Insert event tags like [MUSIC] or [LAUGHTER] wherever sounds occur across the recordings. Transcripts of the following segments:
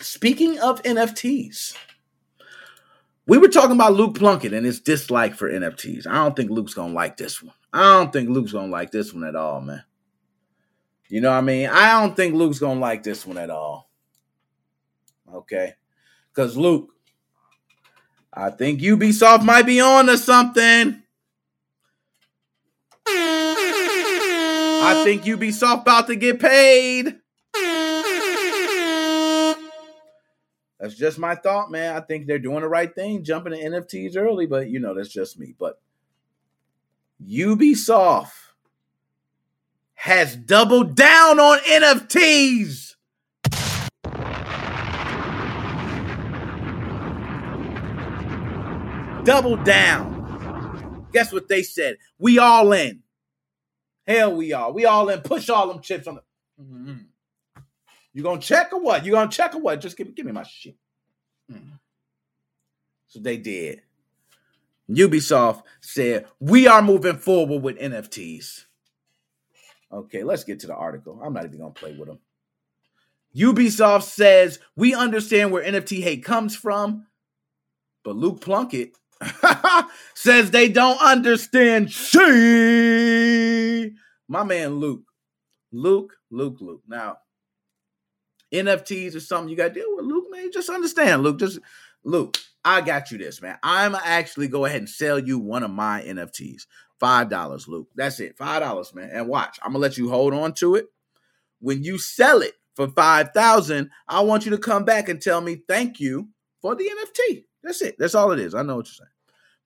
Speaking of NFTs, we were talking about Luke Plunkett and his dislike for NFTs. I don't think Luke's gonna like this one. I don't think Luke's gonna like this one at all, man. You know what I mean? I don't think Luke's gonna like this one at all. Okay. Because Luke, I think Ubisoft might be on to something. I think Ubisoft about to get paid. That's just my thought, man. I think they're doing the right thing, jumping to NFTs early, but you know, that's just me. But Ubisoft has doubled down on NFTs. Double down. Guess what they said? We all in. Hell, we are. We all in. Push all them chips on the. Mm-hmm. You gonna check or what? You gonna check or what? Just give, give me my shit. Mm. So they did. Ubisoft said, We are moving forward with NFTs. Okay, let's get to the article. I'm not even gonna play with them. Ubisoft says, We understand where NFT hate comes from, but Luke Plunkett [LAUGHS] says they don't understand she. My man Luke. Luke, Luke, Luke. Now, NFTs or something you got to deal with, Luke, man. Just understand, Luke. Just Luke, I got you this, man. I'm actually go ahead and sell you one of my NFTs. Five dollars, Luke. That's it. Five dollars, man. And watch, I'm gonna let you hold on to it. When you sell it for five thousand, I want you to come back and tell me thank you for the NFT. That's it. That's all it is. I know what you're saying.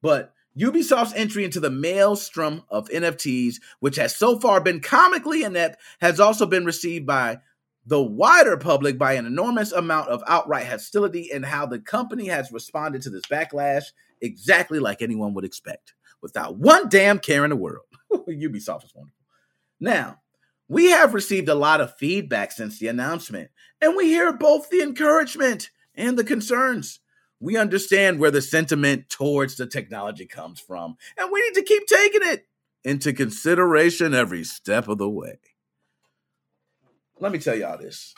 But Ubisoft's entry into the maelstrom of NFTs, which has so far been comically inept, has also been received by the wider public by an enormous amount of outright hostility and how the company has responded to this backlash exactly like anyone would expect, without one damn care in the world. [LAUGHS] Ubisoft is wonderful. Now, we have received a lot of feedback since the announcement, and we hear both the encouragement and the concerns. We understand where the sentiment towards the technology comes from, and we need to keep taking it into consideration every step of the way let me tell y'all this.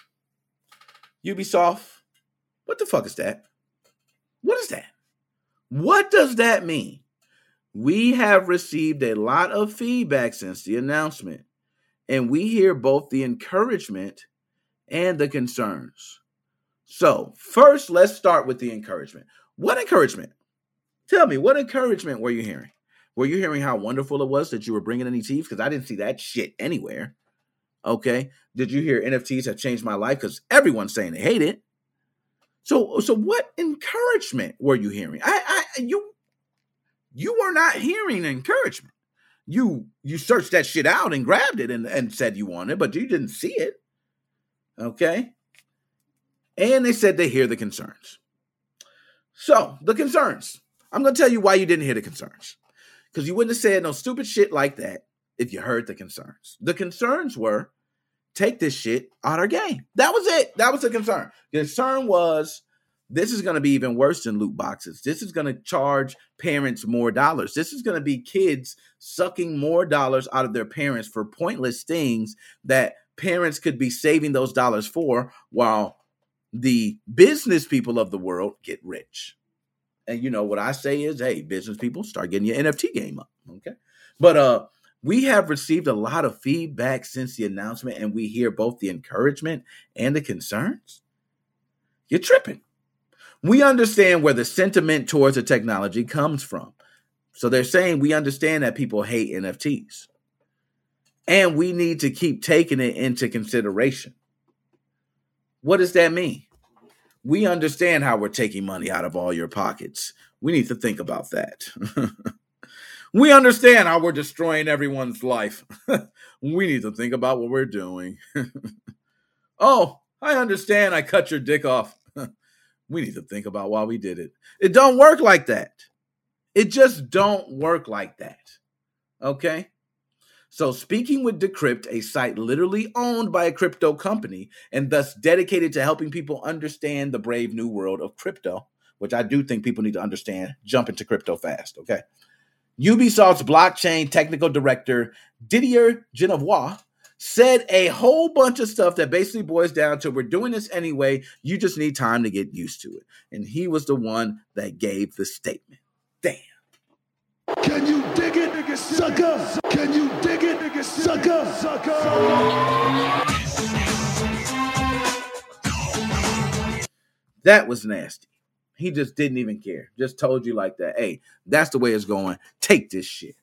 Ubisoft, what the fuck is that? What is that? What does that mean? We have received a lot of feedback since the announcement, and we hear both the encouragement and the concerns. So, first, let's start with the encouragement. What encouragement? Tell me, what encouragement were you hearing? Were you hearing how wonderful it was that you were bringing NFTs? Because I didn't see that shit anywhere. Okay. Did you hear NFTs have changed my life? Because everyone's saying they hate it. So, so what encouragement were you hearing? I, I, you, you were not hearing encouragement. You, you searched that shit out and grabbed it and, and said you wanted, but you didn't see it. Okay. And they said they hear the concerns. So the concerns. I'm to tell you why you didn't hear the concerns. Because you wouldn't have said no stupid shit like that if you heard the concerns. The concerns were take this shit out of our game. That was it. That was the concern. The concern was this is going to be even worse than loot boxes. This is going to charge parents more dollars. This is going to be kids sucking more dollars out of their parents for pointless things that parents could be saving those dollars for while the business people of the world get rich. And you know what I say is, hey, business people start getting your NFT game up. Okay. But uh we have received a lot of feedback since the announcement, and we hear both the encouragement and the concerns. You're tripping. We understand where the sentiment towards the technology comes from. So they're saying we understand that people hate NFTs. And we need to keep taking it into consideration. What does that mean? We understand how we're taking money out of all your pockets. We need to think about that. [LAUGHS] We understand how we're destroying everyone's life. [LAUGHS] we need to think about what we're doing. [LAUGHS] oh, I understand I cut your dick off. [LAUGHS] we need to think about why we did it. It don't work like that. It just don't work like that. Okay? So, speaking with Decrypt, a site literally owned by a crypto company and thus dedicated to helping people understand the brave new world of crypto, which I do think people need to understand, jump into crypto fast. Okay. Ubisoft's blockchain technical director, Didier Genevois, said a whole bunch of stuff that basically boils down to we're doing this anyway. You just need time to get used to it. And he was the one that gave the statement. Damn. Can you dig it, nigga, sucker? Can you dig it, nigga, sucker? Sucker. That was nasty. He just didn't even care. Just told you like that. Hey, that's the way it's going. Take this shit.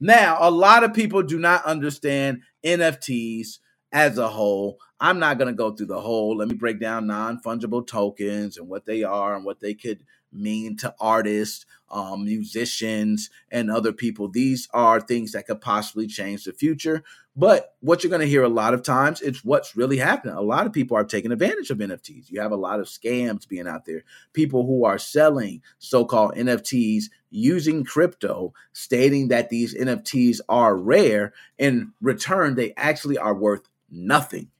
Now, a lot of people do not understand NFTs as a whole. I'm not going to go through the whole. Let me break down non fungible tokens and what they are and what they could mean to artists, um, musicians, and other people. These are things that could possibly change the future. But what you're going to hear a lot of times, it's what's really happening. A lot of people are taking advantage of NFTs. You have a lot of scams being out there. People who are selling so called NFTs using crypto, stating that these NFTs are rare. In return, they actually are worth nothing.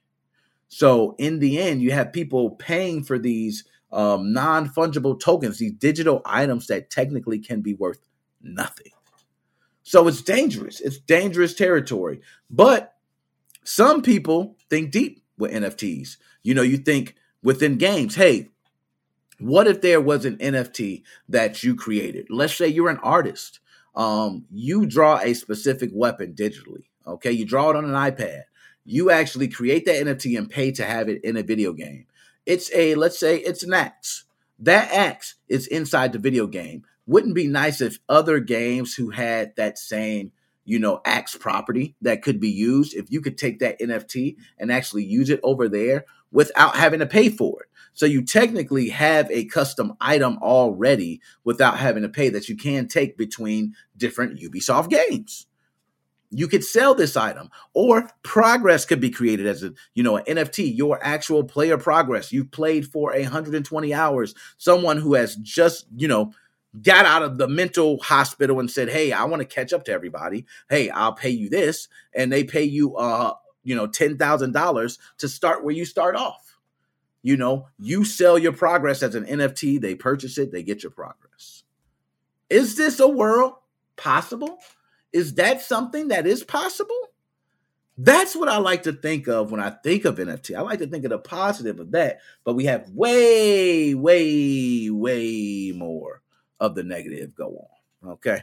So, in the end, you have people paying for these um, non fungible tokens, these digital items that technically can be worth nothing. So it's dangerous. It's dangerous territory. But some people think deep with NFTs. You know, you think within games, hey, what if there was an NFT that you created? Let's say you're an artist. Um, you draw a specific weapon digitally. Okay, you draw it on an iPad. You actually create that NFT and pay to have it in a video game. It's a, let's say it's an axe. That axe is inside the video game wouldn't be nice if other games who had that same you know axe property that could be used if you could take that nft and actually use it over there without having to pay for it. So you technically have a custom item already without having to pay that you can take between different ubisoft games. You could sell this item or progress could be created as a you know an nft your actual player progress. You've played for 120 hours. Someone who has just you know got out of the mental hospital and said, "Hey, I want to catch up to everybody. Hey, I'll pay you this," and they pay you, uh, you know, ten thousand dollars to start where you start off. You know, you sell your progress as an NFT. They purchase it. They get your progress. Is this a world possible? Is that something that is possible? That's what I like to think of when I think of NFT. I like to think of the positive of that, but we have way, way, way more of the negative go on. Okay.